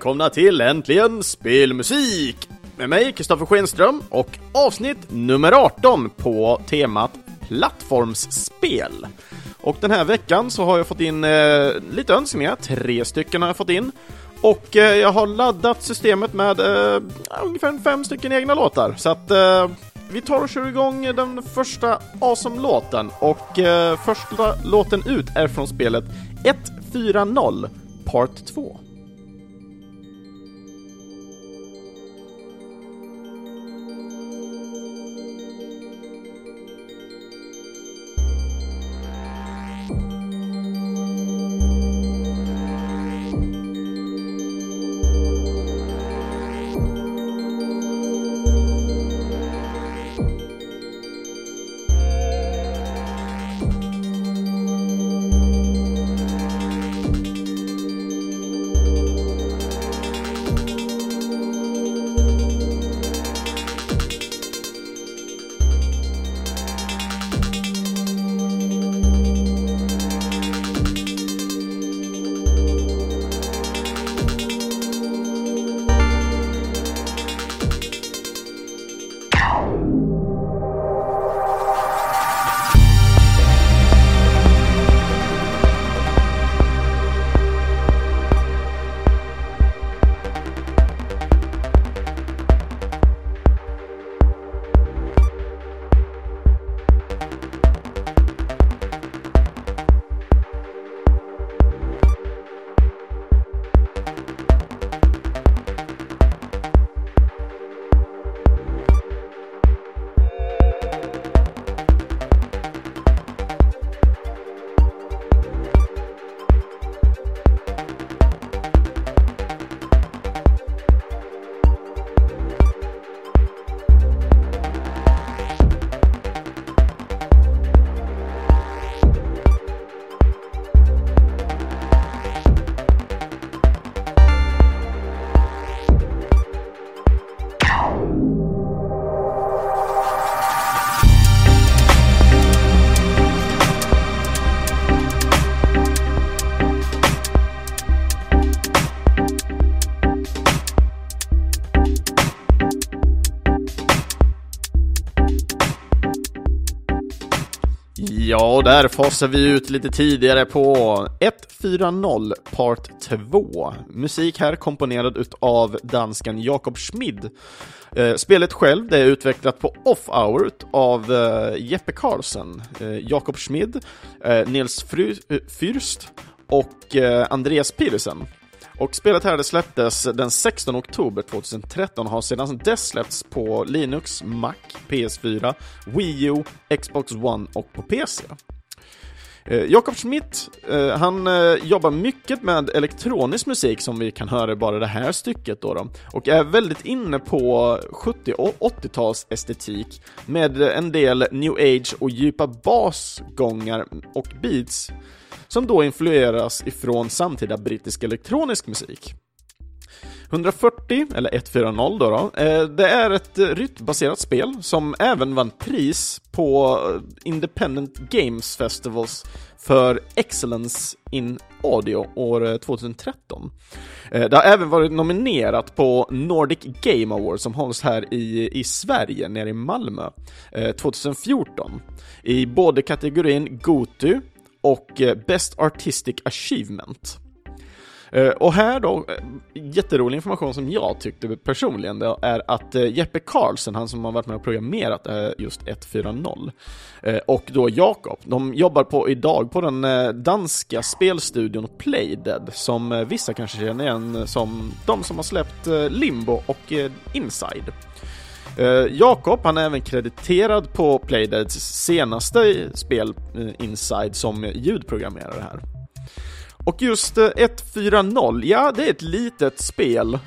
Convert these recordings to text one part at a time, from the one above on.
välkomna till Äntligen Spelmusik! Med mig, Kristoffer Schenström, och avsnitt nummer 18 på temat plattformsspel. Och den här veckan så har jag fått in eh, lite önskningar, tre stycken har jag fått in. Och eh, jag har laddat systemet med eh, ungefär fem stycken egna låtar, så att eh, vi tar och kör igång den första awesome-låten. Och eh, första låten ut är från spelet 140 Part 2. Och där fasar vi ut lite tidigare på 140 Part 2. Musik här komponerad utav dansken Jakob Schmid. Eh, spelet själv det är utvecklat på Off-Hour av eh, Jeppe Karlsson, eh, Jakob Schmid, Nils Fyrst Fürst och Andreas Pirisen och spelet här det släpptes den 16 oktober 2013 och har sedan dess släppts på Linux, Mac, PS4, Wii U, Xbox One och på PC. Eh, Jakob Schmidt, eh, han eh, jobbar mycket med elektronisk musik som vi kan höra i bara det här stycket då, då och är väldigt inne på 70 och 80-tals estetik med en del new age och djupa basgångar och beats som då influeras ifrån samtida brittisk elektronisk musik. 140, eller 140 då, då eh, det är ett rytmbaserat spel som även vann pris på eh, Independent Games Festivals för Excellence in Audio år eh, 2013. Det har även varit nominerat på Nordic Game Awards som hålls här i, i Sverige, nere i Malmö, 2014. I både kategorin Gotu och eh, Best Artistic Achievement. Eh, och här då, eh, jätterolig information som jag tyckte personligen, det är att Jeppe Karlsson, han som har varit med och programmerat just 140, och då Jakob, de jobbar på idag på den danska spelstudion Playdead, som vissa kanske känner igen som de som har släppt Limbo och Inside. Uh, Jakob, han är även krediterad på Playdeads senaste spel, uh, Inside, som ljudprogrammerare här. Och just eh, uh, 140, ja det är ett litet spel.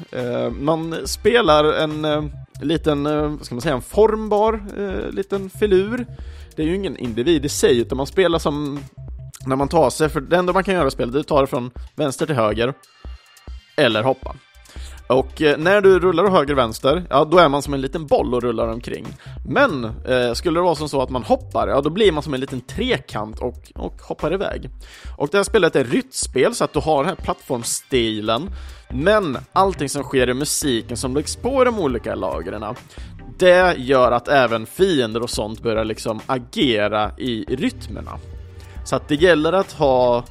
man spelar en liten, vad ska man säga, en formbar liten filur. Det är ju ingen individ i sig, utan man spelar som när man tar sig, för det enda man kan göra i spelet, är att ta det från vänster till höger, eller hoppa. Och eh, när du rullar höger vänster, ja då är man som en liten boll och rullar omkring. Men eh, skulle det vara som så att man hoppar, ja då blir man som en liten trekant och, och hoppar iväg. Och det här spelet är rytmspel så att du har den här plattformstilen, men allting som sker i musiken som läggs på i de olika lagren, det gör att även fiender och sånt börjar liksom agera i rytmerna. Så att det gäller att ha, eh,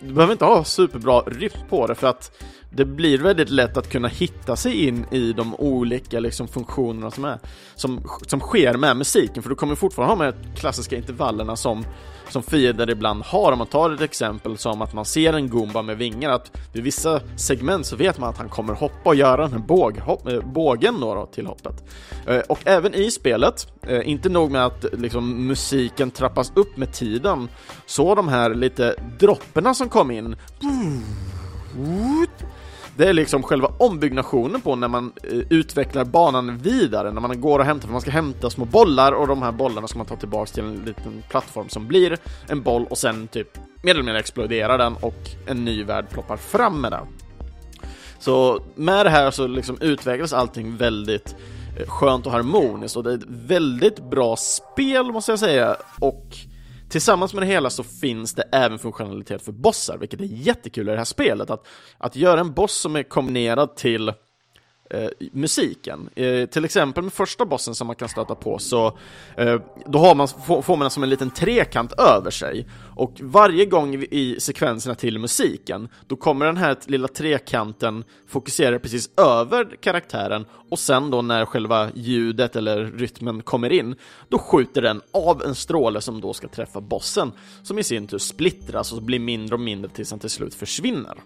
du behöver inte ha superbra rytm på det för att det blir väldigt lätt att kunna hitta sig in i de olika liksom, funktionerna som, är, som, som sker med musiken, för du kommer fortfarande ha med klassiska intervallerna som, som fiender ibland har. Om man tar ett exempel som att man ser en Goomba med vingar, att vid vissa segment så vet man att han kommer hoppa och göra den här båg, hopp, äh, bågen då, då till hoppet. Eh, och även i spelet, eh, inte nog med att liksom, musiken trappas upp med tiden, så de här lite dropperna som kom in det är liksom själva ombyggnationen på när man eh, utvecklar banan vidare, när man går och hämtar, för man ska hämta små bollar och de här bollarna ska man ta tillbaks till en liten plattform som blir en boll och sen typ mer eller mindre exploderar den och en ny värld ploppar fram med den. Så med det här så liksom utvecklas allting väldigt eh, skönt och harmoniskt och det är ett väldigt bra spel måste jag säga och Tillsammans med det hela så finns det även funktionalitet för bossar, vilket är jättekul i det här spelet. Att, att göra en boss som är kombinerad till eh, musiken. Eh, till exempel med första bossen som man kan stöta på så eh, då har man, får, får man som en liten trekant över sig och varje gång i sekvenserna till musiken då kommer den här lilla trekanten fokusera precis över karaktären och sen då när själva ljudet eller rytmen kommer in då skjuter den av en stråle som då ska träffa bossen som i sin tur splittras och blir mindre och mindre tills den till slut försvinner.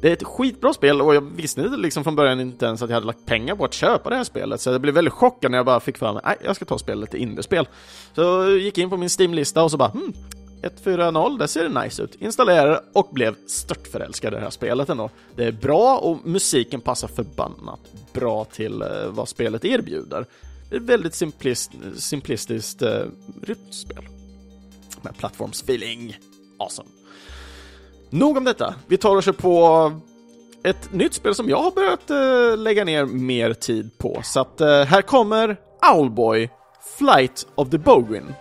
Det är ett skitbra spel och jag visste liksom från början inte ens att jag hade lagt pengar på att köpa det här spelet, så jag blev väldigt chockad när jag bara fick för mig att jag ska ta spelet till indiespel. Så jag gick in på min Steam-lista och så bara hmm, 140, det ser nice ut. Installerade och blev störtförälskad i det här spelet ändå. Det är bra och musiken passar förbannat bra till eh, vad spelet erbjuder. Det är ett väldigt simplist, simplistiskt uh, rytmspel. Med plattformsfeeling. Awesome. Nog om detta. Vi tar och kör på ett nytt spel som jag har börjat eh, lägga ner mer tid på. Så att eh, här kommer Owlboy, Flight of the Bogwin.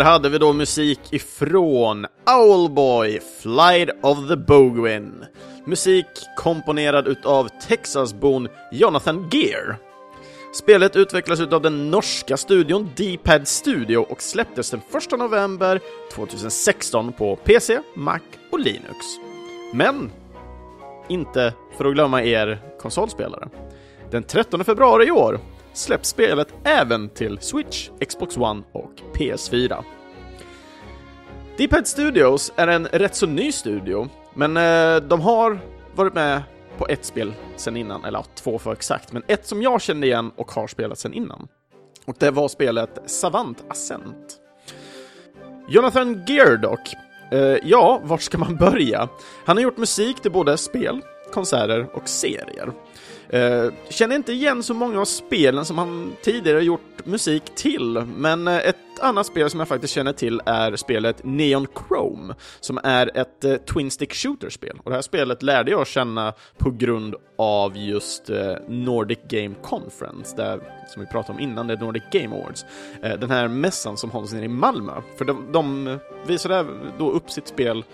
Där hade vi då musik ifrån Owlboy, Flight of the Bogwin. Musik komponerad utav Texasbon Jonathan Gear. Spelet utvecklas utav den norska studion D-Pad Studio och släpptes den 1 november 2016 på PC, Mac och Linux. Men inte för att glömma er konsolspelare. Den 13 februari i år släpps spelet även till Switch, Xbox One och PS4. Deephead Studios är en rätt så ny studio, men eh, de har varit med på ett spel sen innan, eller två för exakt, men ett som jag kände igen och har spelat sen innan. Och det var spelet Savant Ascent. Jonathan Geardock, eh, ja, var ska man börja? Han har gjort musik till både spel, konserter och serier. Eh, känner inte igen så många av spelen som han tidigare gjort musik till, men eh, ett annat spel som jag faktiskt känner till är spelet Neon Chrome, som är ett eh, Twin Stick Shooter-spel. Och det här spelet lärde jag känna på grund av just eh, Nordic Game Conference, där, som vi pratade om innan, det är Nordic Game Awards. den här mässan som hålls nere i Malmö, för de, de visade då upp sitt spel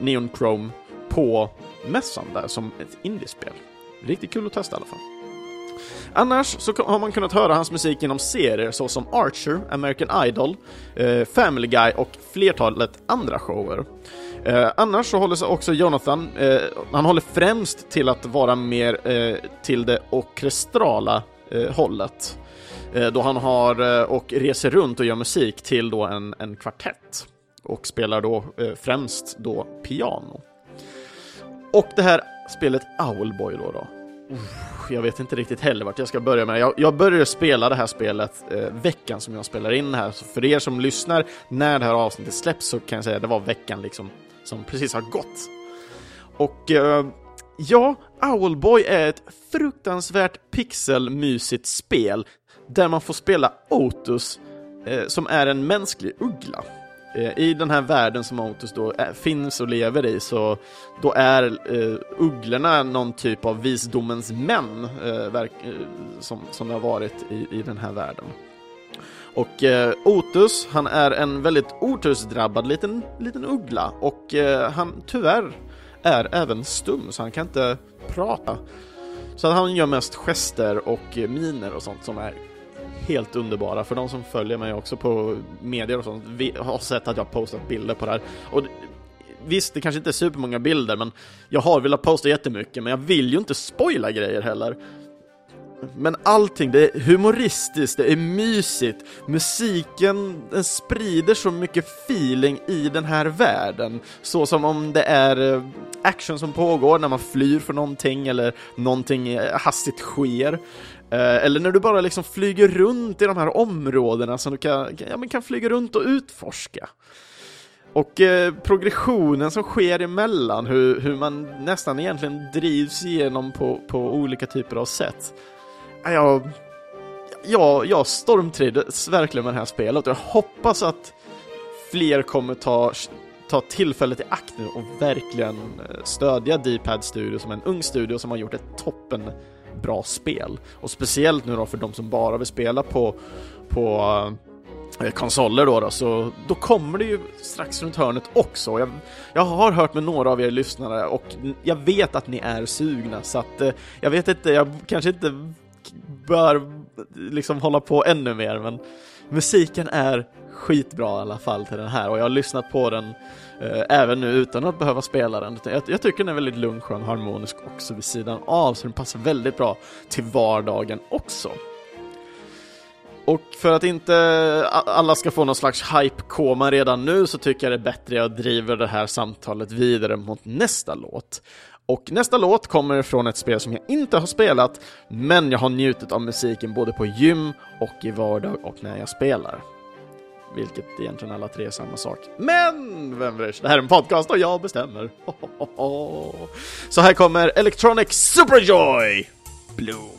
Neon Chrome på mässan där som ett indiespel. Riktigt kul att testa i alla fall. Annars så har man kunnat höra hans musik genom serier såsom Archer, American Idol, eh, Family Guy och flertalet andra shower. Eh, annars så håller sig också Jonathan, eh, han håller främst till att vara mer eh, till det orkestrala eh, hållet. Eh, då han har eh, och reser runt och gör musik till då en, en kvartett och spelar då eh, främst då piano. Och det här spelet Owlboy då, då jag vet inte riktigt heller vart jag ska börja med. Jag, jag började spela det här spelet eh, veckan som jag spelar in här, så för er som lyssnar när det här avsnittet släpps så kan jag säga att det var veckan liksom som precis har gått. Och eh, ja, Owlboy är ett fruktansvärt pixelmysigt spel där man får spela Otus eh, som är en mänsklig uggla. Eh, I den här världen som Otus då eh, finns och lever i så då är eh, ugglorna någon typ av visdomens män eh, verk, eh, som, som det har varit i, i den här världen. Och eh, Otus, han är en väldigt otursdrabbad liten, liten uggla och eh, han tyvärr är även stum så han kan inte prata. Så han gör mest gester och eh, miner och sånt som är helt underbara. För de som följer mig också på medier och sånt vi har sett att jag har postat bilder på det här. Och visst, det kanske inte är supermånga bilder, men jag har velat posta jättemycket, men jag vill ju inte spoila grejer heller. Men allting, det är humoristiskt, det är mysigt, musiken den sprider så mycket feeling i den här världen. Så som om det är eh, action som pågår när man flyr för någonting eller någonting eh, hastigt sker. Eh, eller när du bara liksom flyger runt i de här områdena som du kan, ja, men kan flyga runt och utforska. Och eh, progressionen som sker emellan, hur, hur man nästan egentligen drivs igenom på, på olika typer av sätt jag, jag, jag stormtrivdes verkligen med det här spelet och jag hoppas att fler kommer ta, ta tillfället i akt nu och verkligen eh, stödja D-Pad Studio som en ung studio som har gjort ett toppen bra spel. Och speciellt nu då för de som bara vill spela på, på eh, konsoler då, då, så då kommer det ju strax runt hörnet också. Jag, jag har hört med några av er lyssnare och jag vet att ni är sugna så att äh, jag vet inte, jag kanske inte bör liksom hålla på ännu mer men musiken är skitbra i alla fall till den här och jag har lyssnat på den eh, även nu utan att behöva spela den. Jag, jag tycker den är väldigt lugn, skön, harmonisk också vid sidan av så den passar väldigt bra till vardagen också. Och för att inte alla ska få någon slags hype-koma redan nu så tycker jag det är bättre att jag driver det här samtalet vidare mot nästa låt. Och nästa låt kommer från ett spel som jag inte har spelat, men jag har njutit av musiken både på gym och i vardag och när jag spelar. Vilket egentligen alla tre är samma sak. Men vem bryr sig? Det här är en podcast och jag bestämmer. Så här kommer Electronic Superjoy Blue!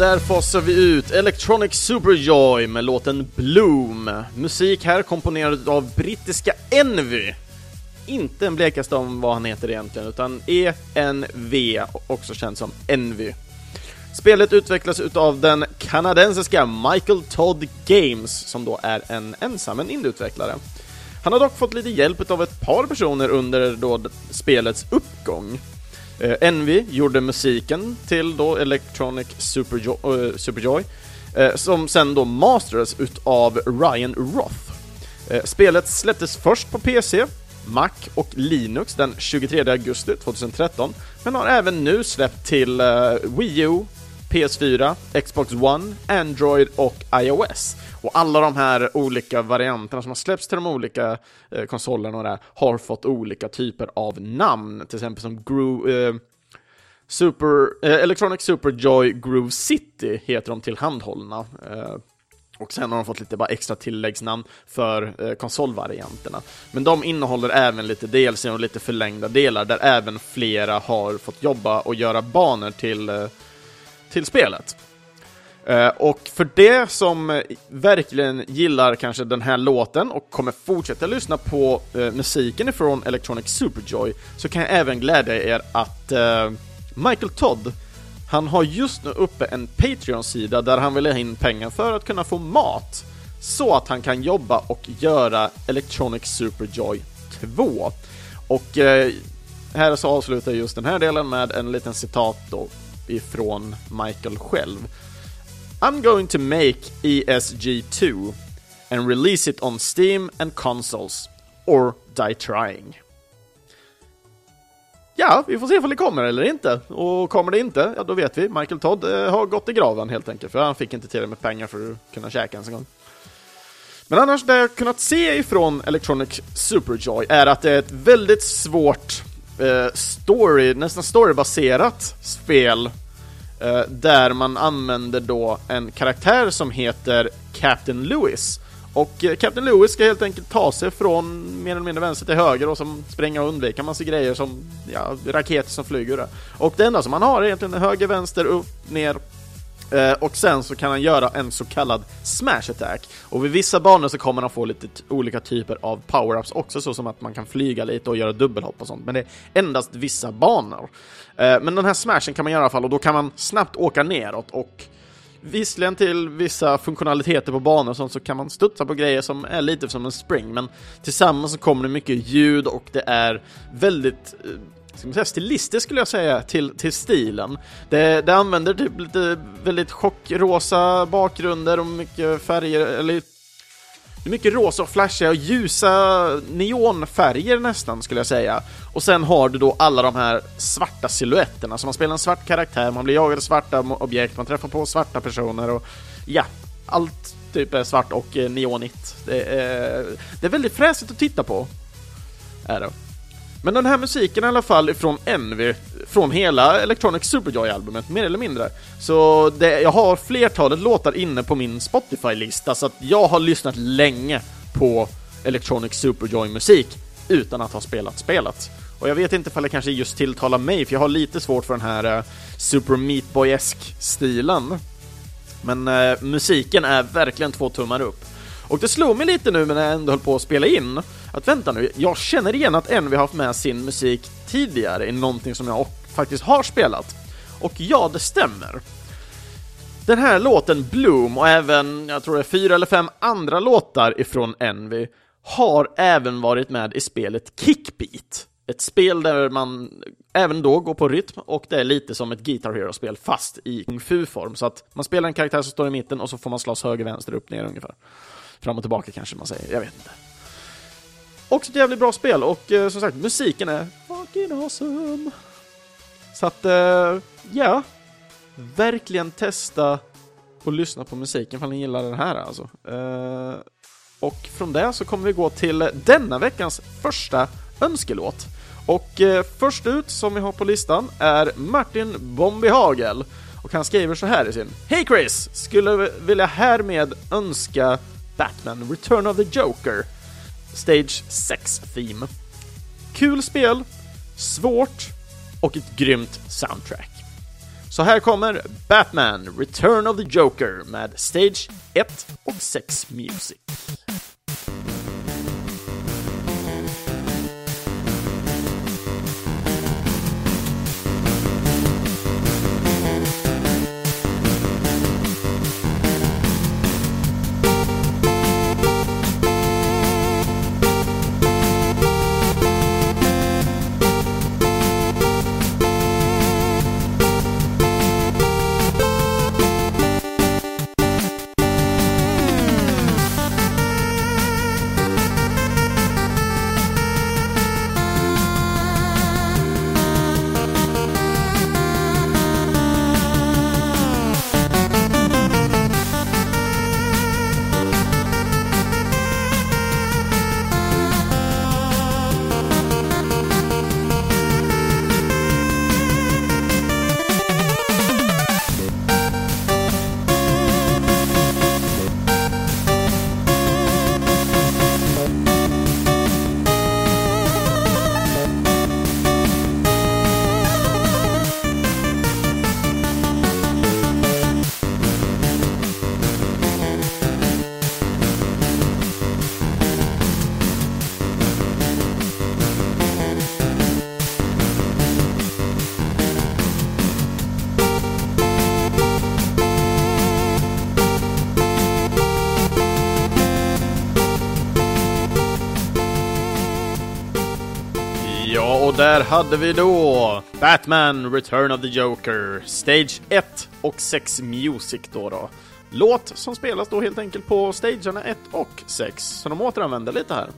Där fasar vi ut Electronic Superjoy med låten Bloom. Musik här komponerad av brittiska Envy. Inte en blekaste om vad han heter egentligen, utan ENV, också känd som Envy. Spelet utvecklas utav den kanadensiska Michael Todd Games, som då är en ensam indieutvecklare. Han har dock fått lite hjälp av ett par personer under då spelets uppgång. Eh, Envy gjorde musiken till då Electronic Superjo uh, Superjoy, eh, som sen då masterades utav Ryan Roth. Eh, spelet släpptes först på PC, Mac och Linux den 23 augusti 2013, men har även nu släppt till eh, Wii U, PS4, Xbox One, Android och iOS. Och alla de här olika varianterna som har släppts till de olika eh, konsolerna och där har fått olika typer av namn, till exempel som Groove, eh, Super, eh, Electronic Super Joy Groove City heter de tillhandahållna. Eh, och sen har de fått lite bara extra tilläggsnamn för eh, konsolvarianterna. Men de innehåller även lite DLC och lite förlängda delar där även flera har fått jobba och göra banor till, eh, till spelet. Eh, och för det som eh, verkligen gillar kanske den här låten och kommer fortsätta lyssna på eh, musiken ifrån Electronic Superjoy så kan jag även glädja er att Michael Todd han har just nu uppe en Patreon-sida där han vill ha in pengar för att kunna få mat så att han kan jobba och göra Electronic Superjoy 2. Och här så avslutar jag just den här delen med en liten citat då ifrån Michael själv. I'm going to make ESG2 and release it on Steam and consoles, or die trying. Ja, vi får se om det kommer eller inte. Och kommer det inte, ja då vet vi. Michael Todd eh, har gått i graven helt enkelt, för han fick inte till med pengar för att kunna käka ens en gång. Men annars, det jag kunnat se ifrån Electronic Superjoy är att det är ett väldigt svårt eh, story, nästan storybaserat spel Eh, där man använder då en karaktär som heter Captain Lewis. Och eh, Captain Lewis ska helt enkelt ta sig från mer eller mindre vänster till höger och som spränga och undvika massa grejer som ja, raketer som flyger. Och det enda som han har är egentligen höger, vänster, upp, ner eh, och sen så kan han göra en så kallad smash attack. Och vid vissa banor så kommer han få lite olika typer av power-ups också, så som att man kan flyga lite och göra dubbelhopp och sånt. Men det är endast vissa banor. Eh, men den här smashen kan man göra i alla fall och då kan man snabbt åka neråt och Visserligen till vissa funktionaliteter på banor och sånt så kan man studsa på grejer som är lite som en spring, men tillsammans så kommer det mycket ljud och det är väldigt eh, ska man säga, stilistiskt skulle jag säga till, till stilen. Det, det använder typ lite väldigt chockrosa bakgrunder och mycket färger, eller det är mycket rosa och flashiga och ljusa neonfärger nästan skulle jag säga. Och sen har du då alla de här svarta siluetterna, så man spelar en svart karaktär, man blir jagad av svarta objekt, man träffar på svarta personer och ja, allt typ är svart och eh, neonigt. Det är, det är väldigt fräsigt att titta på. Är det. Men den här musiken i alla fall ifrån Envy, från hela Electronic Superjoy-albumet, mer eller mindre. Så det, jag har flertalet låtar inne på min Spotify-lista, så att jag har lyssnat länge på Electronic Superjoy-musik utan att ha spelat spelet. Och jag vet inte ifall det kanske just tilltalar mig, för jag har lite svårt för den här uh, Super Meat Boy-esk stilen. Men uh, musiken är verkligen två tummar upp. Och det slog mig lite nu när jag ändå höll på att spela in, att vänta nu, jag känner igen att Envy har haft med sin musik tidigare i någonting som jag faktiskt har spelat. Och ja, det stämmer. Den här låten Bloom och även, jag tror det är fyra eller fem andra låtar ifrån Envy har även varit med i spelet Kickbeat. Ett spel där man även då går på rytm och det är lite som ett Guitar Hero-spel fast i kung fu-form. Så att man spelar en karaktär som står i mitten och så får man slåss höger, vänster, upp, ner ungefär. Fram och tillbaka kanske man säger, jag vet inte. Också ett jävligt bra spel och eh, som sagt, musiken är fucking awesome. Så att, eh, ja. Verkligen testa och lyssna på musiken om ni gillar den här alltså. Eh, och från det så kommer vi gå till denna veckans första önskelåt. Och eh, först ut som vi har på listan är Martin Bombihagel. Och han skriver så här i sin Hej Chris! Skulle vilja härmed önska Batman Return of the Joker Stage 6 Theme. Kul spel, svårt och ett grymt soundtrack. Så här kommer Batman Return of the Joker med Stage 1 och 6 Music. Hade vi då Batman Return of the Joker, Stage 1 och 6 Music då då. Låt som spelas då helt enkelt på stagerna 1 och 6, så de återanvänder lite här.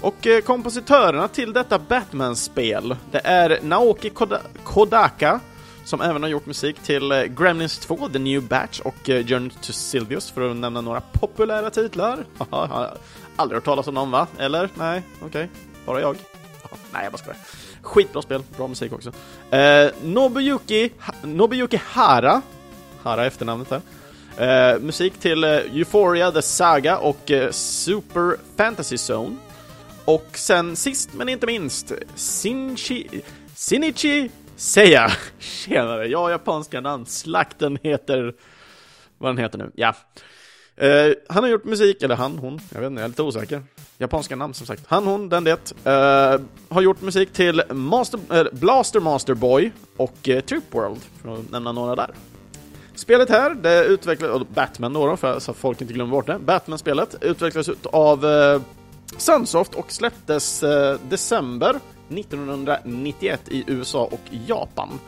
Och eh, kompositörerna till detta Batman-spel, det är Naoki Koda Kodaka, som även har gjort musik till eh, Gremlins 2, The New Batch och eh, Journey to Silvius, för att nämna några populära titlar. Haha, aldrig hört talas om dem va? Eller? Nej, okej. Okay. Bara jag. Nej, jag bara skojar. Skitbra spel, bra musik också. Eh, Nobuyuki, ha, Nobuyuki Hara, Hara efternamnet här. Eh, musik till eh, Euphoria, The Saga och eh, Super Fantasy Zone. Och sen sist men inte minst, Shinchi, Shinichi Seiya. Tjenare, jag har japanska namn. Slakten heter... Vad den heter nu? Ja. Uh, han har gjort musik, eller han, hon, jag vet inte, jag är lite osäker. Japanska namn som sagt. Han, hon, den det. Uh, har gjort musik till Master, uh, Blaster Master Boy och uh, Trip World, för att nämna några där. Spelet här, det utvecklades, Batman då, då för, så att folk inte glömmer bort det. Batman-spelet utvecklades av uh, Sunsoft och släpptes december 1991 i USA och Japan.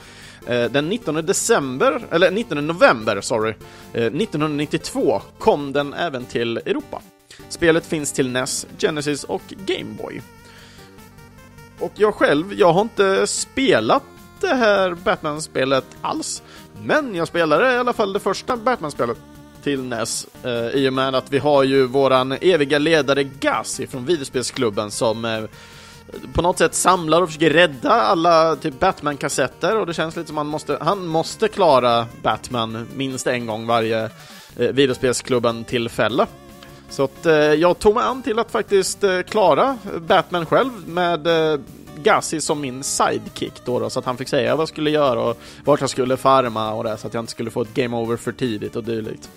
Eh, den 19 december, eller 19 november, sorry, eh, 1992 kom den även till Europa. Spelet finns till NES, Genesis och Game Boy. Och jag själv, jag har inte spelat det här Batman-spelet alls, men jag spelade i alla fall det första Batman-spelet till NES eh, i och med att vi har ju våran eviga ledare Gazi från videospelsklubben som eh, på något sätt samlar och försöker rädda alla typ Batman-kassetter och det känns lite som han måste, han måste klara Batman minst en gång varje eh, videospelsklubben-tillfälle. Så att eh, jag tog mig an till att faktiskt eh, klara Batman själv med eh, Gassi som min sidekick då, då, så att han fick säga vad jag skulle göra och vart jag skulle farma och det, så att jag inte skulle få ett game over för tidigt och dylikt.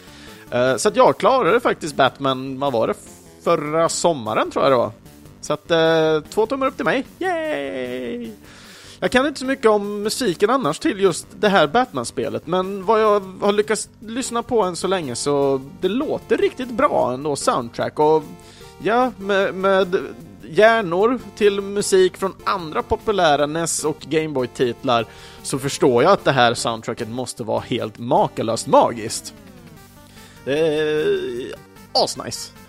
Eh, så att jag klarade faktiskt Batman, vad var det, förra sommaren tror jag det var. Så att eh, två tummar upp till mig. Yay! Jag kan inte så mycket om musiken annars till just det här Batman-spelet, men vad jag har lyckats lyssna på än så länge så det låter riktigt bra ändå, soundtrack och ja, med, med hjärnor till musik från andra populära NES och Gameboy-titlar så förstår jag att det här soundtracket måste vara helt makalöst magiskt. Det är asnice.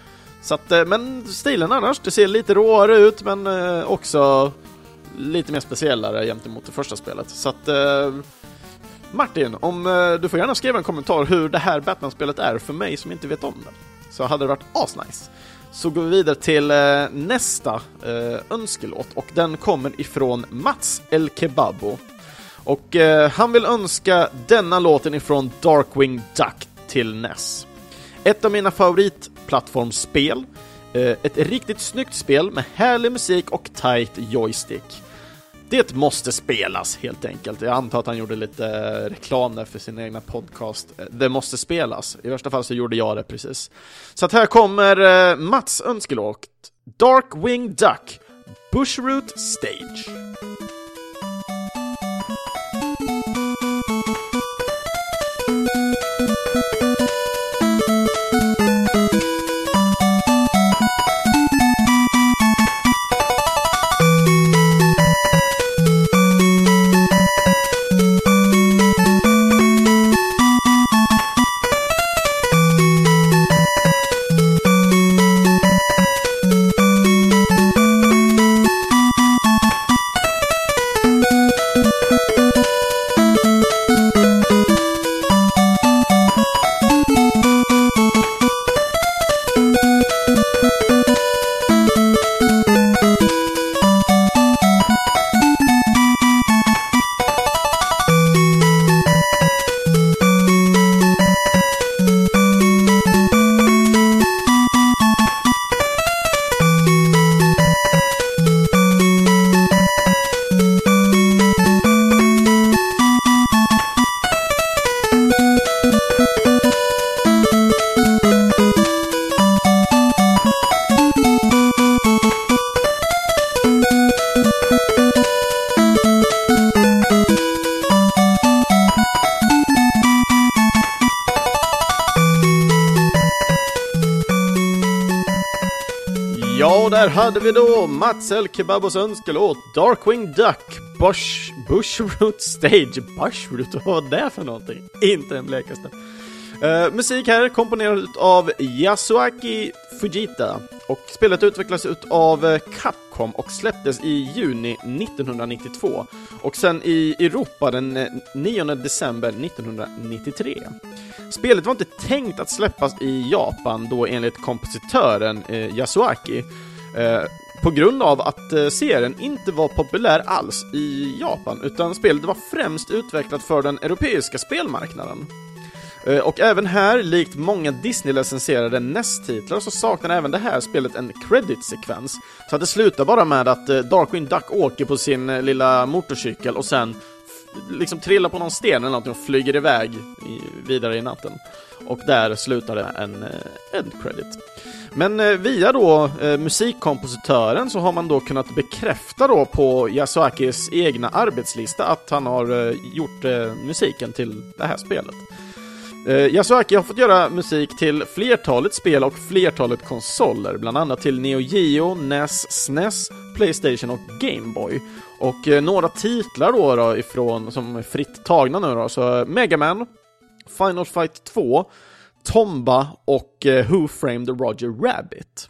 Så att, eh, men stilen annars, det ser lite råare ut men eh, också lite mer speciellare gentemot det första spelet. Så att eh, Martin, om du får gärna skriva en kommentar hur det här Batman-spelet är för mig som inte vet om det. Så hade det varit asnice. Så går vi vidare till nästa önskelåt och den kommer ifrån Mats El Kebabo. Och han vill önska denna låten ifrån Darkwing Duck till NES. Ett av mina favorit plattformsspel, eh, ett riktigt snyggt spel med härlig musik och tight joystick. det måste spelas helt enkelt. Jag antar att han gjorde lite reklam där för sin egna podcast. Eh, det måste spelas. I värsta fall så gjorde jag det precis. Så att här kommer eh, Mats önskelåt Darkwing Duck Bushroot Stage. Och där hade vi då Mats El Kebabos önskelåt Darkwing Duck Bush, Bushroot Stage Bushroot, vad var det för någonting? Inte den blekaste. Uh, musik här komponerad av Yasuaki Fujita och spelet utvecklades av eh, Capcom och släpptes i juni 1992 och sen i Europa den eh, 9 december 1993. Spelet var inte tänkt att släppas i Japan då enligt kompositören eh, Yasuaki eh, på grund av att eh, serien inte var populär alls i Japan utan spelet var främst utvecklat för den europeiska spelmarknaden. Eh, och även här, likt många Disney-licensierade NES-titlar, så saknar även det här spelet en credit-sekvens. Så att det slutar bara med att eh, Darkwing Duck åker på sin eh, lilla motorcykel och sen liksom trillar på någon sten eller någonting och flyger iväg i, vidare i natten. Och där slutar det en eh, end credit. Men eh, via då eh, musikkompositören så har man då kunnat bekräfta då på Yasuakis egna arbetslista att han har eh, gjort musiken till det här spelet. Uh, Yasuaki har fått göra musik till flertalet spel och flertalet konsoler, bland annat till Neo Geo, NES, SNES, Playstation och Game Boy. Och några titlar då, då ifrån, som är fritt tagna nu då, så Mega Man, Final Fight 2, Tomba och eh, Who Framed Roger Rabbit.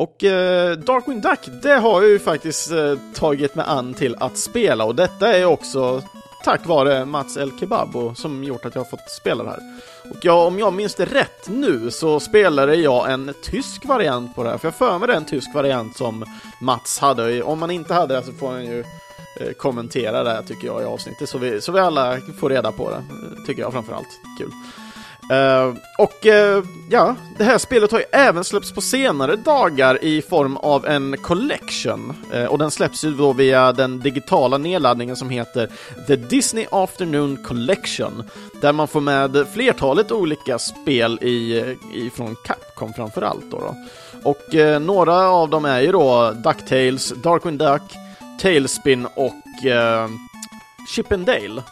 Och eh, Darkwing Duck, det har jag ju faktiskt eh, tagit mig an till att spela och detta är också tack vare Mats El Kebabo som gjort att jag har fått spela det här. Och jag, om jag minns det rätt nu så spelade jag en tysk variant på det här, för jag för mig det är en tysk variant som Mats hade. Om man inte hade det så får han ju eh, kommentera det här tycker jag i avsnittet så vi, så vi alla får reda på det, eh, tycker jag framförallt. Kul. Uh, och uh, ja, det här spelet har ju även släppts på senare dagar i form av en collection. Uh, och den släpps ju då via den digitala nedladdningen som heter The Disney Afternoon Collection. Där man får med flertalet olika spel i, i från Capcom framförallt då. då. Och några av dem är ju då DuckTales, Darkwing Duck, Tailspin och Chip and Dale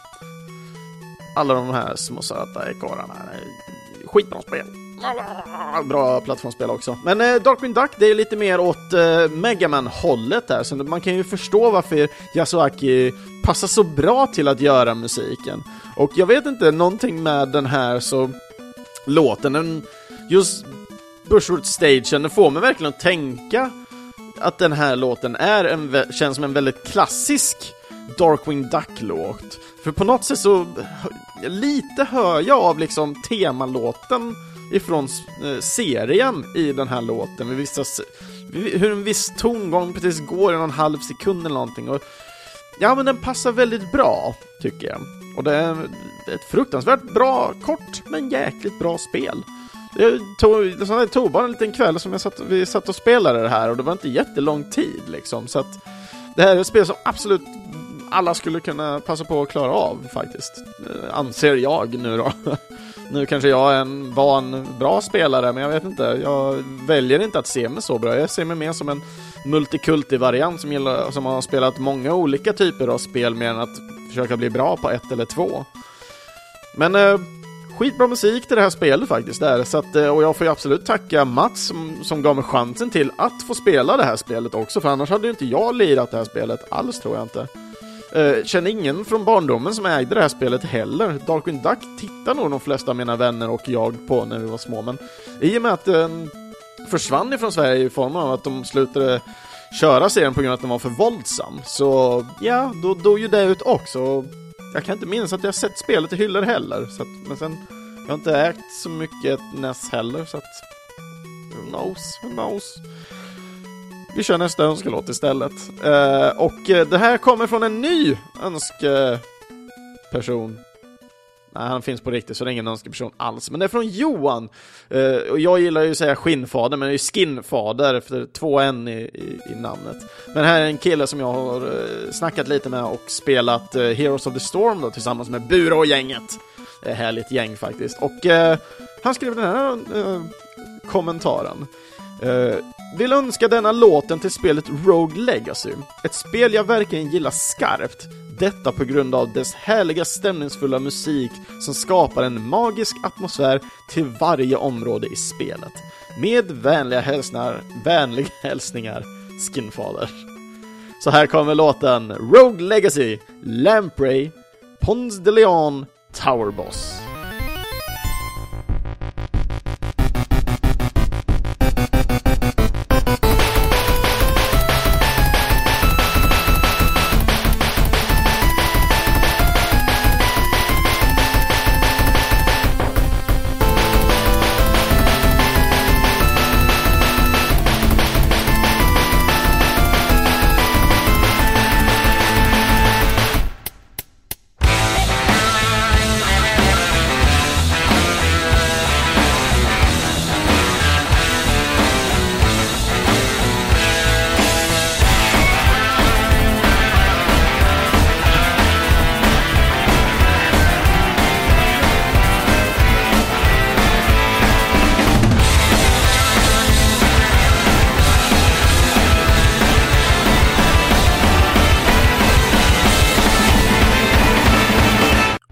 alla de här små söta ekorrarna. Skitbra spel. Bra plattformsspel också. Men eh, Darkwing Duck, det är lite mer åt eh, Megaman-hållet där, så man kan ju förstå varför Yasuaki passar så bra till att göra musiken. Och jag vet inte, någonting med den här så låten, den, just Bushroot Stagen, den får mig verkligen att tänka att den här låten är en, känns som en väldigt klassisk Darkwing Duck-låt. För på något sätt så, lite hör jag av liksom temalåten ifrån eh, serien i den här låten, med vissa, hur en viss tongång precis går i någon halv sekund eller någonting. Och, ja, men den passar väldigt bra, tycker jag. Och det är ett fruktansvärt bra, kort, men jäkligt bra spel. Det tog, det tog bara en liten kväll som jag satt, vi satt och spelade det här och det var inte jättelång tid liksom, så att det här är ett spel som absolut alla skulle kunna passa på att klara av faktiskt. Eh, anser jag nu då. Nu kanske jag är en van, bra spelare, men jag vet inte. Jag väljer inte att se mig så bra. Jag ser mig mer som en multikulti-variant som, gillar, som har spelat många olika typer av spel mer än att försöka bli bra på ett eller två. Men eh, skitbra musik till det här spelet faktiskt. Där. Så att, eh, och jag får ju absolut tacka Mats som, som gav mig chansen till att få spela det här spelet också, för annars hade ju inte jag lirat det här spelet alls tror jag inte. Uh, känner ingen från barndomen som ägde det här spelet heller. Darkwing Duck tittar nog de flesta av mina vänner och jag på när vi var små, men i och med att den försvann ifrån Sverige i form av att de slutade köra serien på grund av att den var för våldsam, så ja, då dog ju det ut också. Jag kan inte minnas att jag sett spelet i hyllor heller, så att, men sen, jag har inte ägt så mycket NES heller, så att who knows, who knows. Vi kör nästa önskelåt istället. Eh, och eh, det här kommer från en ny önskeperson. Nej, han finns på riktigt så det är ingen önskeperson alls. Men det är från Johan. Eh, och jag gillar ju att säga skinnfader, men det är ju skinfader är två n i, i, i, namnet. Men här är en kille som jag har eh, snackat lite med och spelat eh, Heroes of the Storm då, tillsammans med Bura och gänget. Det är härligt gäng faktiskt. Och han skrev den här kommentaren. Vill önska denna låten till spelet Rogue Legacy. Ett spel jag verkligen gillar skarpt. Detta på grund av dess härliga stämningsfulla musik som skapar en magisk atmosfär till varje område i spelet. Med vänliga hälsningar, vänliga hälsningar, Skinfather. Så här kommer låten Rogue Legacy, Lamprey, Pons de Leon, Tower Boss.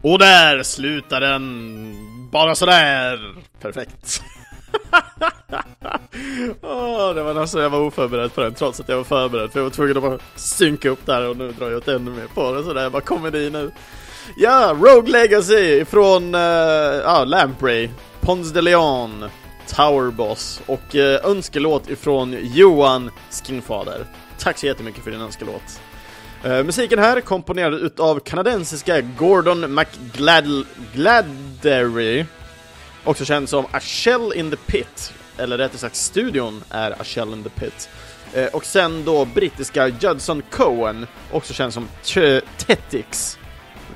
Och där slutar den bara sådär. Perfekt. oh, det var alltså, jag var oförberedd på den trots att jag var förberedd för jag var tvungen att bara synka upp där och nu drar jag åt ännu mer på det sådär, bara komedi nu. Ja, Rogue Legacy från uh, ja, Lamprey, Pons de Leon, Tower Boss och uh, önskelåt ifrån Johan Skinfader. Tack så jättemycket för din önskelåt. Uh, musiken här komponerad utav kanadensiska Gordon McGladdery, också känd som A Shell in the Pit, eller rättare sagt studion är A Shell in the Pit. Uh, och sen då brittiska Judson Cohen, också känd som Tetix.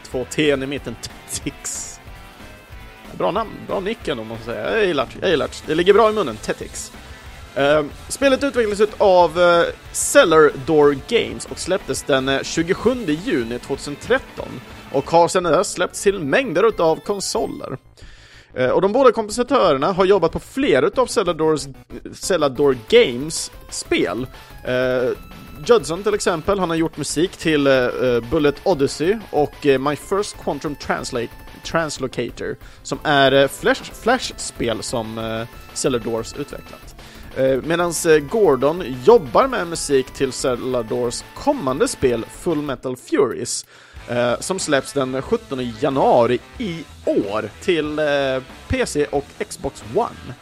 Två T i mitten, Tetix. Bra namn, bra nick ändå måste jag säga. Jag gillar det, jag gillar det. Det ligger bra i munnen, Tetix. Uh, spelet utvecklades av uh, Cellar Door Games och släpptes den eh, 27 juni 2013 och har sedan dess släppts till mängder av konsoler. Eh, och de båda kompositörerna har jobbat på flera utav Cellador Games spel. Uh, Judson till exempel, han har gjort musik till Bullet Odyssey och My First Quantum Translate Translocator som är Flash-spel Flash som uh, utvecklat. Eh, Medan eh, Gordon jobbar med musik till Celladors kommande spel Full Metal Furies eh, som släpps den 17 januari i år till PC och Xbox One.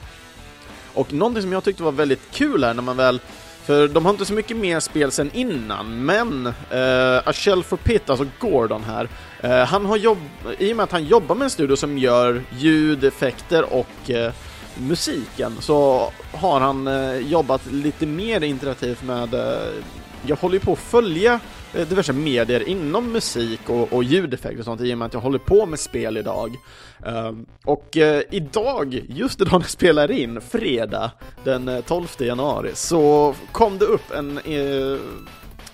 Och någonting som jag tyckte var väldigt kul här när man väl för de har inte så mycket mer spel sen innan, men uh, A Shell for Pitt, alltså Gordon här, uh, han har jobb i och med att han jobbar med en studio som gör ljudeffekter och uh, musiken så har han eh, jobbat lite mer interaktivt med, eh, jag håller ju på att följa eh, diverse medier inom musik och, och ljudeffekter och sånt i och med att jag håller på med spel idag. Uh, och uh, idag, just idag när jag spelar in, fredag den eh, 12 januari, så kom det upp en uh,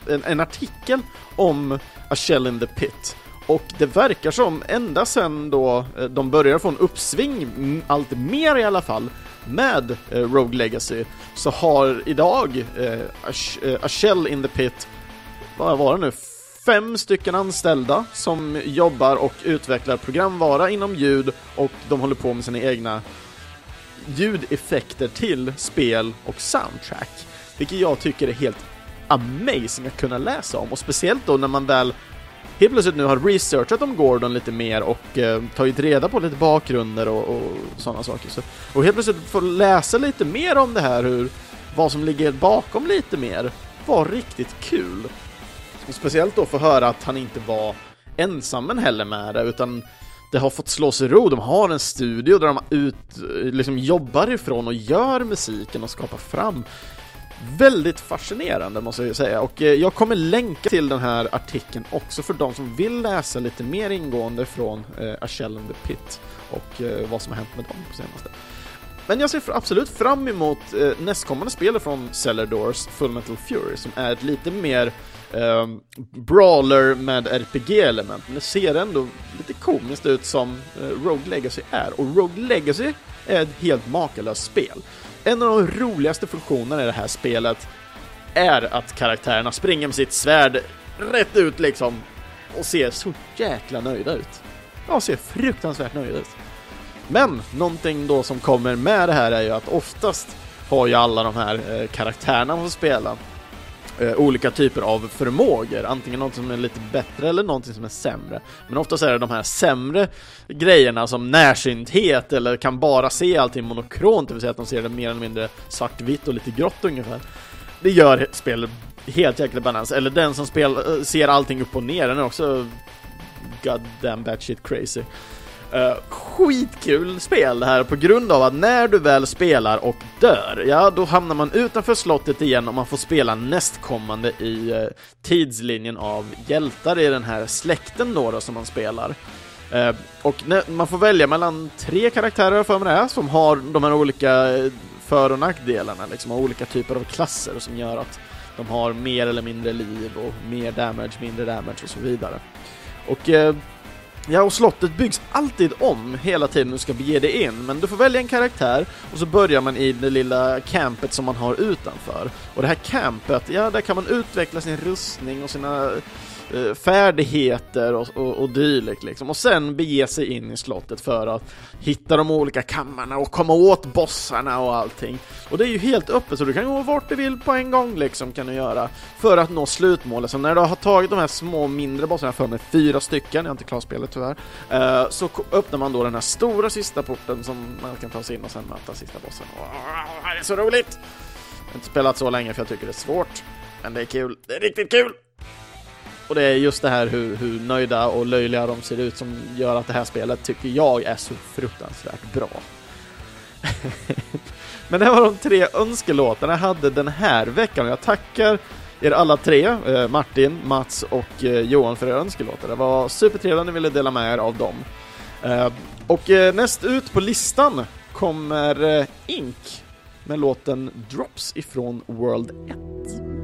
en, en artikel om A Shell in the Pit. Och det verkar som, ända sen då eh, de började få en uppsving, allt mer i alla fall, med eh, Rogue Legacy, så har idag eh, A eh, Shell in the Pit, vad var det nu, fem stycken anställda som jobbar och utvecklar programvara inom ljud och de håller på med sina egna ljudeffekter till spel och soundtrack. Vilket jag tycker är helt amazing att kunna läsa om och speciellt då när man väl helt plötsligt nu har researchat om Gordon lite mer och eh, tagit reda på lite bakgrunder och, och sådana saker. Så, och helt plötsligt få läsa lite mer om det här, hur, vad som ligger bakom lite mer, var riktigt kul. Och speciellt då få höra att han inte var ensam heller med det, utan det har fått slås i ro. De har en studio där de ut, liksom jobbar ifrån och gör musiken och skapar fram. Väldigt fascinerande måste jag säga och eh, jag kommer länka till den här artikeln också för de som vill läsa lite mer ingående från eh, A Shell in the Pit och eh, vad som har hänt med dem på senaste. Men jag ser absolut fram emot eh, nästkommande spel från Cellar Doors, Full Metal Fury, som är ett lite mer eh, brawler med RPG-element, men det ser ändå lite komiskt ut som eh, Rogue Legacy är. Och Rogue Legacy är ett helt makalöst spel. En av de roligaste funktionerna i det här spelet är att karaktärerna springer med sitt svärd rätt ut liksom och ser så jäkla nöjda ut. Ja, ser fruktansvärt nöjda ut. Men någonting då som kommer med det här är ju att oftast har ju alla de här eh, karaktärerna man får spela eh, olika typer av förmågor, antingen något som är lite bättre eller någonting som är sämre. Men oftast är det de här sämre grejerna som närsynthet eller kan bara se allting monokront, det vill säga att de ser det mer eller mindre svartvitt och lite grått ungefär. Det gör spelet helt jäkla balans, eller den som spel, eh, ser allting upp och ner, den är också goddamn batshit crazy. Uh, skitkul spel det här på grund av att när du väl spelar och dör, ja då hamnar man utanför slottet igen och man får spela nästkommande i uh, tidslinjen av hjältar i den här släkten då, då som man spelar. Uh, och man får välja mellan tre karaktärer för mig det som har de här olika för och nackdelarna, liksom, och olika typer av klasser som gör att de har mer eller mindre liv och mer damage, mindre damage och så vidare. Och Ja, och slottet byggs alltid om hela tiden du ska bege dig in, men du får välja en karaktär och så börjar man i det lilla campet som man har utanför. Och det här campet, ja, där kan man utveckla sin rustning och sina Eh, färdigheter och, och, och dylikt liksom. Och sen bege sig in i slottet för att hitta de olika kammarna och komma åt bossarna och allting. Och det är ju helt öppet så du kan gå vart du vill på en gång liksom kan du göra för att nå slutmålet. Så när du har tagit de här små mindre bossarna, för mig fyra stycken, jag har inte klarat spelet tyvärr, eh, så öppnar man då den här stora sista porten som man kan ta sig in och sen möta sista bossen. Och, det är så roligt! Jag har inte spelat så länge för jag tycker det är svårt, men det är kul. Det är riktigt kul! Och det är just det här hur, hur nöjda och löjliga de ser ut som gör att det här spelet tycker jag är så fruktansvärt bra. Men det var de tre önskelåtarna jag hade den här veckan och jag tackar er alla tre, eh, Martin, Mats och eh, Johan för era önskelåtar. Det var supertrevligt att ni ville dela med er av dem. Eh, och eh, näst ut på listan kommer eh, Ink med låten Drops ifrån World 1.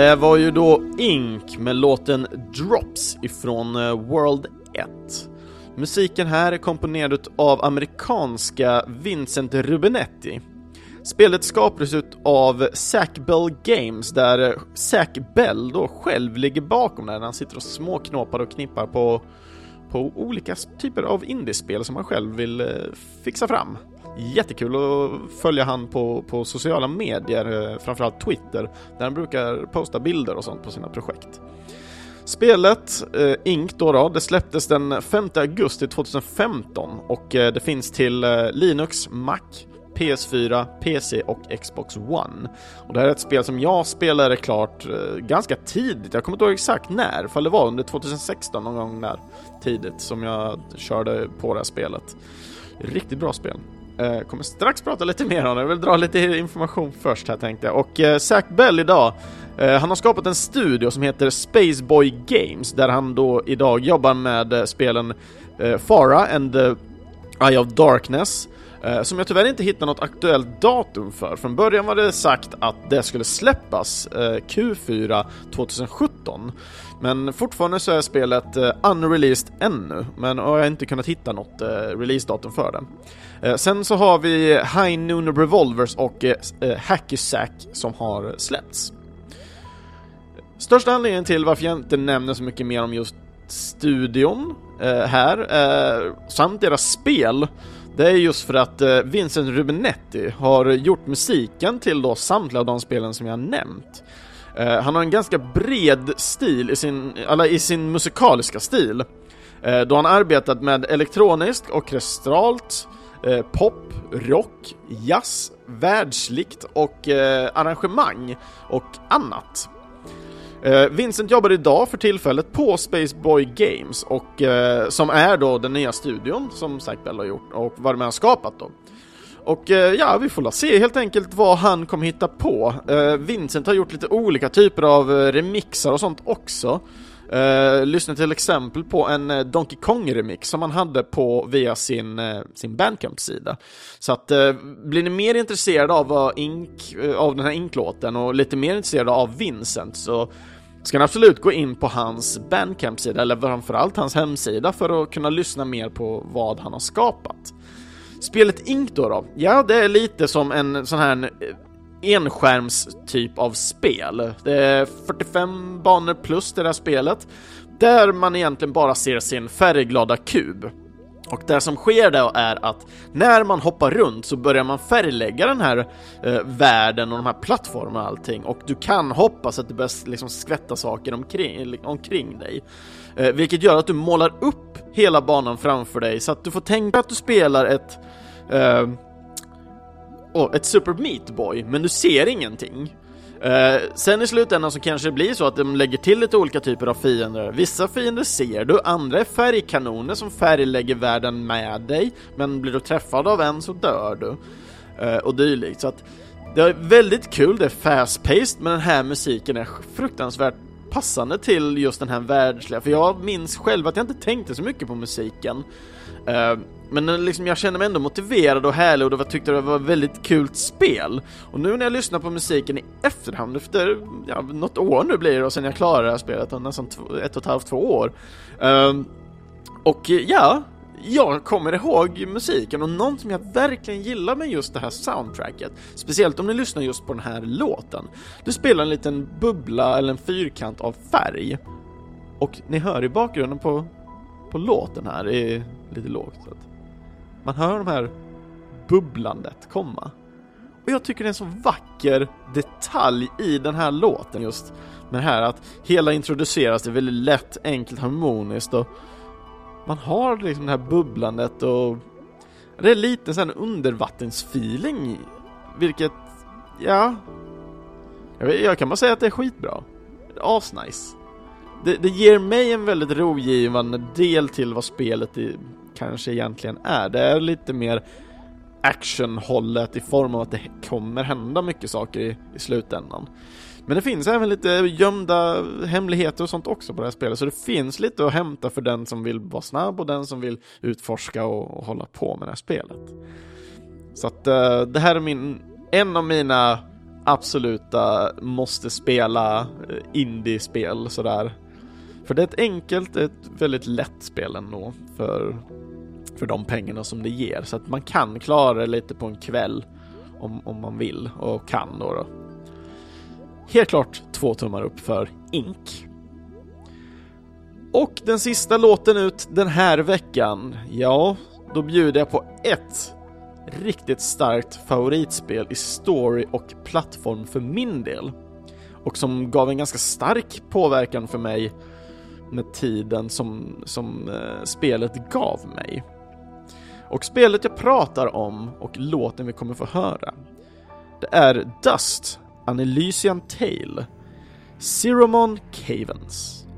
det var ju då Ink med låten Drops ifrån eh, World 1. Musiken här är komponerad av amerikanska Vincent Rubinetti. Spelet skapades ut av Zack Bell Games där eh, Zack Bell då själv ligger bakom när han sitter och småknåpar och knippar på, på olika typer av indiespel som han själv vill eh, fixa fram. Jättekul att följa han på, på sociala medier, eh, framförallt Twitter, där han brukar posta bilder och sånt på sina projekt. Spelet, eh, Ink då, då, det släpptes den 5 augusti 2015 och eh, det finns till eh, Linux, Mac, PS4, PC och Xbox One. Och det här är ett spel som jag spelade klart eh, ganska tidigt, jag kommer inte ihåg exakt när, för det var under 2016 någon gång där tidigt som jag körde på det här spelet. Riktigt bra spel. Eh, kommer strax prata lite mer om det, jag vill dra lite information först här tänkte jag. Och eh, Zack Bell idag, eh, han har skapat en studio som heter Spaceboy Games, där han då idag jobbar med eh, spelen eh, Fara and the Eye of Darkness, eh, som jag tyvärr inte hittar något aktuellt datum för. Från början var det sagt att det skulle släppas eh, Q4 2017, men fortfarande så är spelet eh, unreleased ännu, men jag har inte kunnat hitta något eh, releasedatum för det. Eh, sen så har vi High Noon Revolvers och Hacky Sack som har släppts. Största anledningen till varför jag inte nämner så mycket mer om just studion här, samt deras spel, det är just för att Vincent Rubinetti har gjort musiken till då samtliga av de spelen som jag nämnt. Eh, han har en ganska bred stil i sin, eller i sin musikaliska stil, eh, då han arbetat med elektroniskt, orkestralt, eh, pop, rock, jazz, världsligt och eh, arrangemang och annat. Eh, Vincent jobbar idag för tillfället på Spaceboy Games och eh, som är då den nya studion som Zack Bell har gjort och varit med och skapat då. Och eh, ja, vi får se helt enkelt vad han kommer hitta på. Eh, Vincent har gjort lite olika typer av eh, remixar och sånt också. Uh, lyssna till exempel på en Donkey Kong-remix som han hade på via sin, uh, sin Bandcamp-sida. Så att uh, blir ni mer intresserade av, Ink, av den här Ink-låten och lite mer intresserade av Vincent så ska ni absolut gå in på hans Bandcamp-sida, eller framförallt hans hemsida, för att kunna lyssna mer på vad han har skapat. Spelet Ink då, då? Ja, det är lite som en sån här eh, enskärmstyp av spel. Det är 45 banor plus det där spelet, där man egentligen bara ser sin färgglada kub. Och det som sker då är att när man hoppar runt så börjar man färglägga den här eh, världen och de här plattformarna och allting och du kan hoppas att det börjar liksom skvätta saker omkring, omkring dig. Eh, vilket gör att du målar upp hela banan framför dig så att du får tänka att du spelar ett eh, oh, ett Super Meat Boy, men du ser ingenting. Eh, sen i slutändan så kanske det blir så att de lägger till lite olika typer av fiender. Vissa fiender ser du, andra är färgkanoner som färglägger världen med dig, men blir du träffad av en så dör du. Eh, och dylikt. Så att det är väldigt kul, det är fast-paced, men den här musiken är fruktansvärt passande till just den här världsliga, för jag minns själv att jag inte tänkte så mycket på musiken. Eh, men liksom, jag kände mig ändå motiverad och härlig och jag tyckte det var ett väldigt kul spel. Och nu när jag lyssnar på musiken i efterhand, efter ja, något år nu blir det och sen jag klarade det här spelet, nästan två, ett och ett halvt, två år. Eh, och ja, jag kommer ihåg musiken och något som jag verkligen gillar med just det här soundtracket, speciellt om ni lyssnar just på den här låten. Du spelar en liten bubbla eller en fyrkant av färg. Och ni hör i bakgrunden på, på låten här, det är lite lågt. Så att man hör de här bubblandet komma. Och jag tycker det är en så vacker detalj i den här låten just med det här att hela introduceras, det är väldigt lätt, enkelt, harmoniskt och man har liksom det här bubblandet och det är lite sån undervattensfeeling vilket, ja jag, jag kan bara säga att det är skitbra. Asnice. det, det ger mig en väldigt rogivande del till vad spelet i, kanske egentligen är. Det är lite mer actionhållet i form av att det kommer hända mycket saker i, i slutändan. Men det finns även lite gömda hemligheter och sånt också på det här spelet, så det finns lite att hämta för den som vill vara snabb och den som vill utforska och, och hålla på med det här spelet. Så att uh, det här är min, en av mina absoluta måste spela eh, indie-spel sådär. För det är ett enkelt, ett väldigt lätt spel ändå för, för de pengarna som det ger. Så att man kan klara det lite på en kväll om, om man vill och kan då. då. Helt klart två tummar upp för Ink. Och den sista låten ut den här veckan, ja, då bjuder jag på ett riktigt starkt favoritspel i story och plattform för min del. Och som gav en ganska stark påverkan för mig med tiden som, som eh, spelet gav mig. Och spelet jag pratar om och låten vi kommer få höra, det är Dust An Elysian Tale Cyromon Cavens.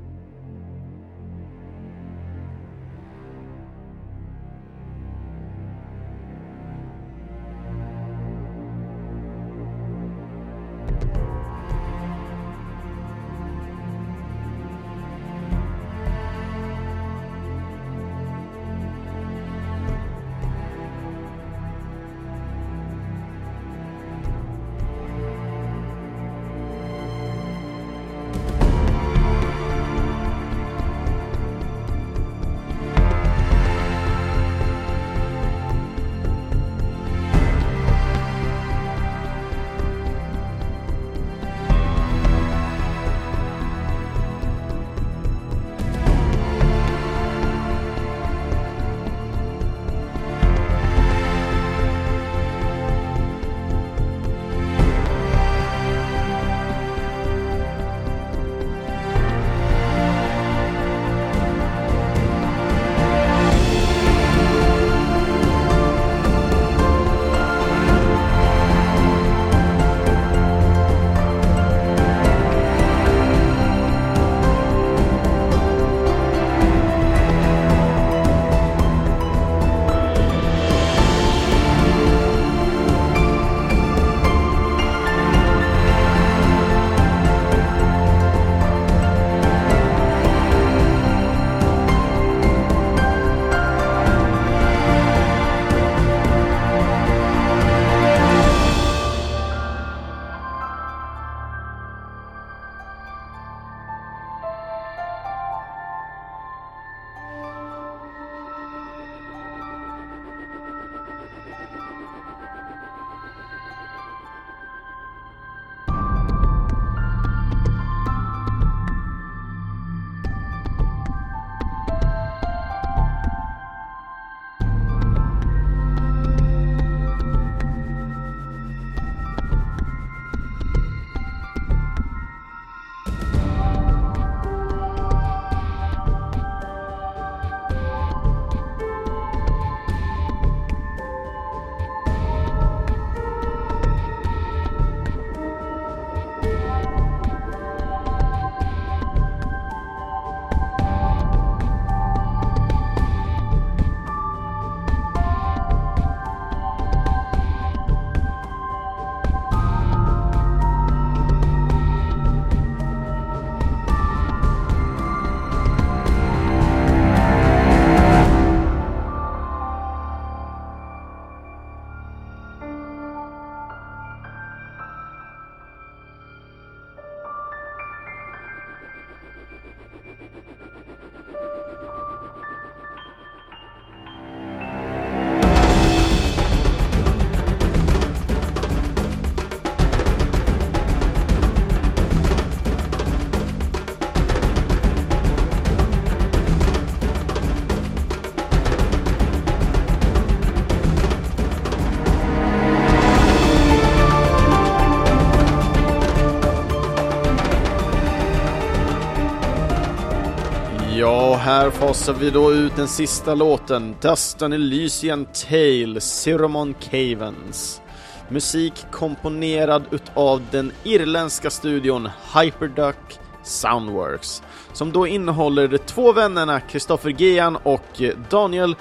Och här fasar vi då ut den sista låten, Dustin Elysian Tale, Cyromon Cavens. Musik komponerad utav den irländska studion Hyperduck Soundworks, som då innehåller de två vännerna Christopher Gian och Daniel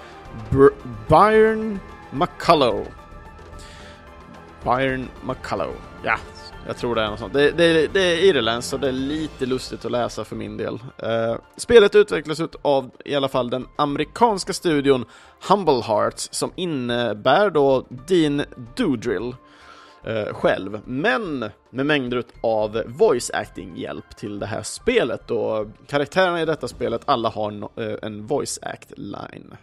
Br Byron McCullough. Byron McCullough, ja, jag tror det är något sånt. Det, det, det är irländskt så det är lite lustigt att läsa för min del. Eh, spelet utvecklas av i alla fall den amerikanska studion Humble Hearts som innebär då Dean Doodrill eh, själv, men med mängder av voice acting hjälp till det här spelet och karaktärerna i detta spelet alla har no eh, en voice act line.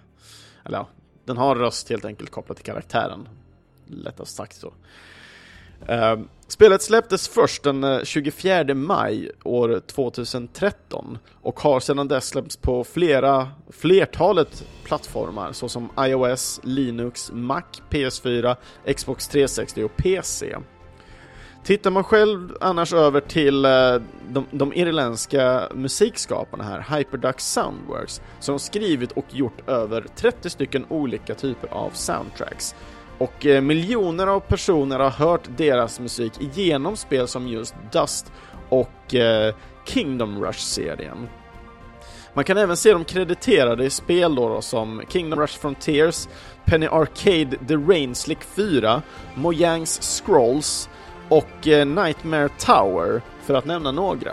Eller ja, den har röst helt enkelt kopplat till karaktären. Lättast sagt så. Uh, spelet släpptes först den eh, 24 maj år 2013 och har sedan dess släppts på flera, flertalet plattformar såsom iOS, Linux, Mac, PS4, Xbox 360 och PC. Tittar man själv annars över till eh, de, de irländska musikskaparna här, Hyperduck Soundworks, som skrivit och gjort över 30 stycken olika typer av soundtracks och eh, miljoner av personer har hört deras musik genom spel som just Dust och eh, Kingdom Rush-serien. Man kan även se dem krediterade i spel då, då som Kingdom Rush Frontiers, Penny Arcade The Rainslick 4, Mojangs Scrolls och eh, Nightmare Tower, för att nämna några.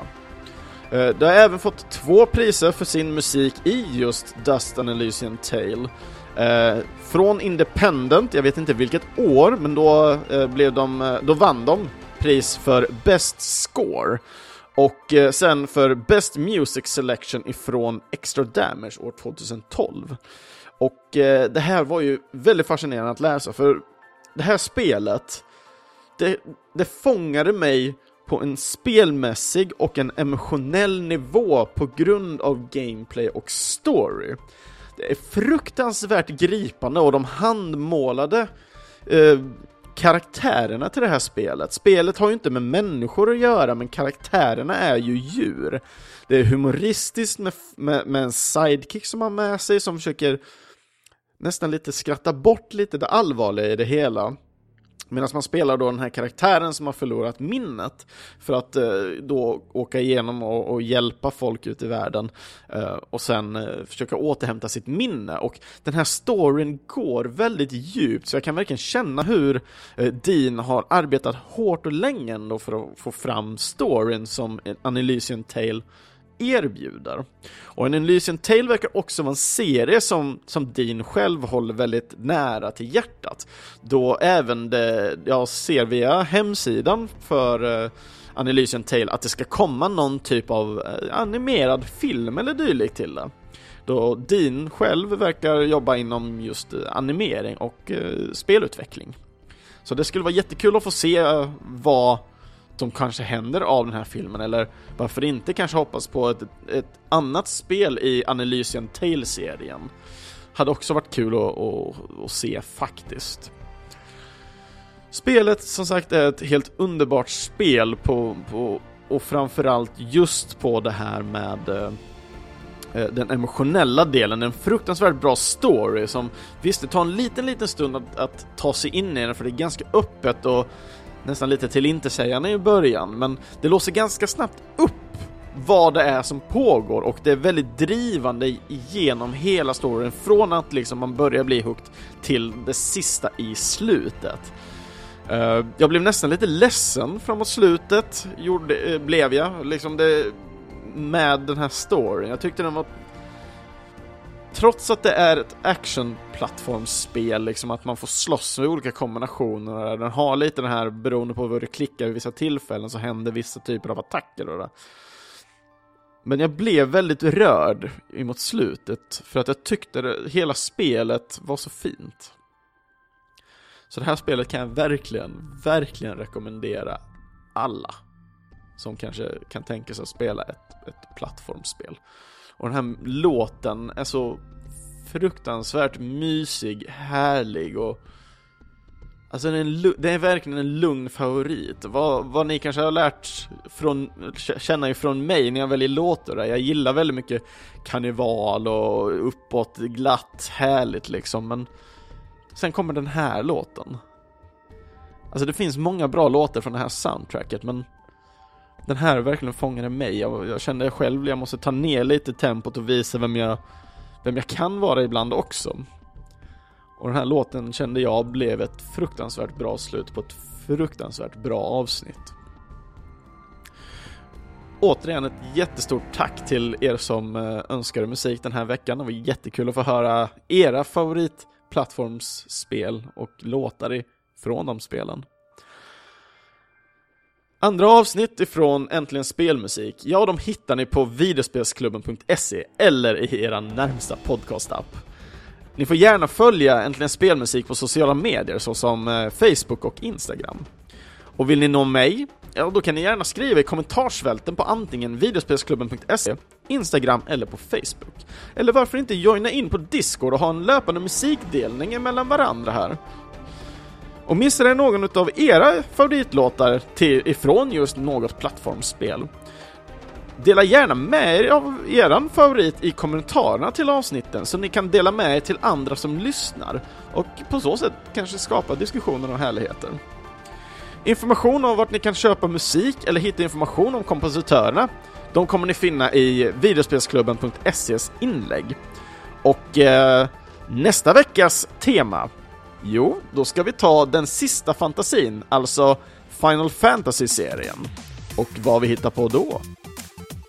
Eh, de har även fått två priser för sin musik i just Dust and Elysian Tale. Eh, från Independent, jag vet inte vilket år, men då, eh, blev de, eh, då vann de pris för Best Score. Och eh, sen för Best Music Selection ifrån Extra Damage år 2012. Och eh, det här var ju väldigt fascinerande att läsa, för det här spelet, det, det fångade mig på en spelmässig och en emotionell nivå på grund av gameplay och story. Det är fruktansvärt gripande och de handmålade eh, karaktärerna till det här spelet. Spelet har ju inte med människor att göra, men karaktärerna är ju djur. Det är humoristiskt med, med, med en sidekick som har med sig som försöker nästan lite skratta bort lite det allvarliga i det hela. Medan man spelar då den här karaktären som har förlorat minnet för att eh, då åka igenom och, och, hjälpa folk ut i världen eh, och sen eh, försöka återhämta sitt minne. Och den här storyn går väldigt djupt, så jag kan verkligen känna hur eh, Dean har arbetat hårt och länge ändå för att få fram storyn som en Elysian Tale erbjuder. Och en Elysian Tale verkar också vara en serie som, som Dean själv håller väldigt nära till hjärtat. Då även det jag ser via hemsidan för eh, uh, An Elysian Tale att det ska komma någon typ av uh, animerad film eller dylikt till det. Då Dean själv verkar jobba inom just uh, animering och uh, spelutveckling. Så det skulle vara jättekul att få se vad som kanske händer av den här filmen, eller varför inte kanske hoppas på ett, ett annat spel i Analysian Tale-serien. Hade också varit kul att, att, att se faktiskt. Spelet som sagt är ett helt underbart spel på, på och framförallt just på det här med eh, eh, den emotionella delen, en fruktansvärt bra story som visst, det tar en liten, liten stund att, att ta sig in i den för det är ganska öppet och nästan lite till intetsägande i början, men det låser ganska snabbt upp vad det är som pågår och det är väldigt drivande genom hela storyn från att liksom man börjar bli hooked till det sista i slutet. Uh, jag blev nästan lite ledsen framåt slutet, gjorde, uh, blev jag, liksom det, med den här storyn. Jag tyckte den var trots att det är ett actionplattformsspel, liksom att man får slåss med olika kombinationer, den har lite den här, beroende på vad du klickar vid vissa tillfällen så händer vissa typer av attacker och det. Men jag blev väldigt rörd emot slutet, för att jag tyckte det, hela spelet var så fint. Så det här spelet kan jag verkligen, verkligen rekommendera alla som kanske kan tänka sig att spela ett, ett plattformsspel. Och den här låten är så fruktansvärt mysig, härlig och Alltså det är, en, det är verkligen en lugn favorit. Vad, vad ni kanske har lärt från, känna ifrån mig när jag väljer låtar. Jag gillar väldigt mycket karneval och uppåt, glatt, härligt liksom. Men sen kommer den här låten. Alltså det finns många bra låtar från det här soundtracket men den här verkligen fångade mig. Jag, jag kände själv att jag måste ta ner lite tempot och visa vem jag, vem jag kan vara ibland också. Och den här låten kände jag blev ett fruktansvärt bra slut på ett fruktansvärt bra avsnitt. Återigen ett jättestort tack till er som eh, önskade musik den här veckan. Det var jättekul att få höra era favoritplattformsspel och låtar ifrån de spelen. Andra avsnitt ifrån Äntligen Spelmusik, ja de hittar ni på videospelsklubben.se eller i era närmsta podcastapp. Ni får gärna följa Äntligen Spelmusik på sociala medier såsom eh, Facebook och Instagram. Och vill ni nå mig? Ja, då kan ni gärna skriva i kommentarsfälten på antingen videospelsklubben.se, Instagram eller på Facebook. Eller varför inte joina in på Discord och ha en löpande musikdelning mellan varandra här? Och missade någon av era favoritlåtar till, ifrån just något plattformsspel? Dela gärna med er av eran favorit i kommentarerna till avsnitten så ni kan dela med er till andra som lyssnar och på så sätt kanske skapa diskussioner och härligheter. Information om vart ni kan köpa musik eller hitta information om kompositörerna de kommer ni finna i videospelsklubben.ses inlägg. Och eh, nästa veckas tema Jo, då ska vi ta den sista fantasin, alltså Final Fantasy-serien. Och vad vi hittar på då?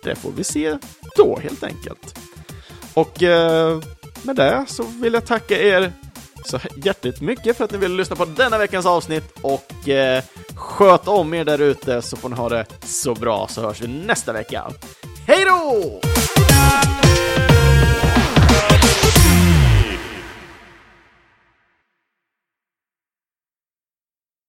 Det får vi se då, helt enkelt. Och eh, med det så vill jag tacka er så hjärtligt mycket för att ni ville lyssna på denna veckans avsnitt och eh, sköt om er där ute så får ni ha det så bra så hörs vi nästa vecka. Hej då!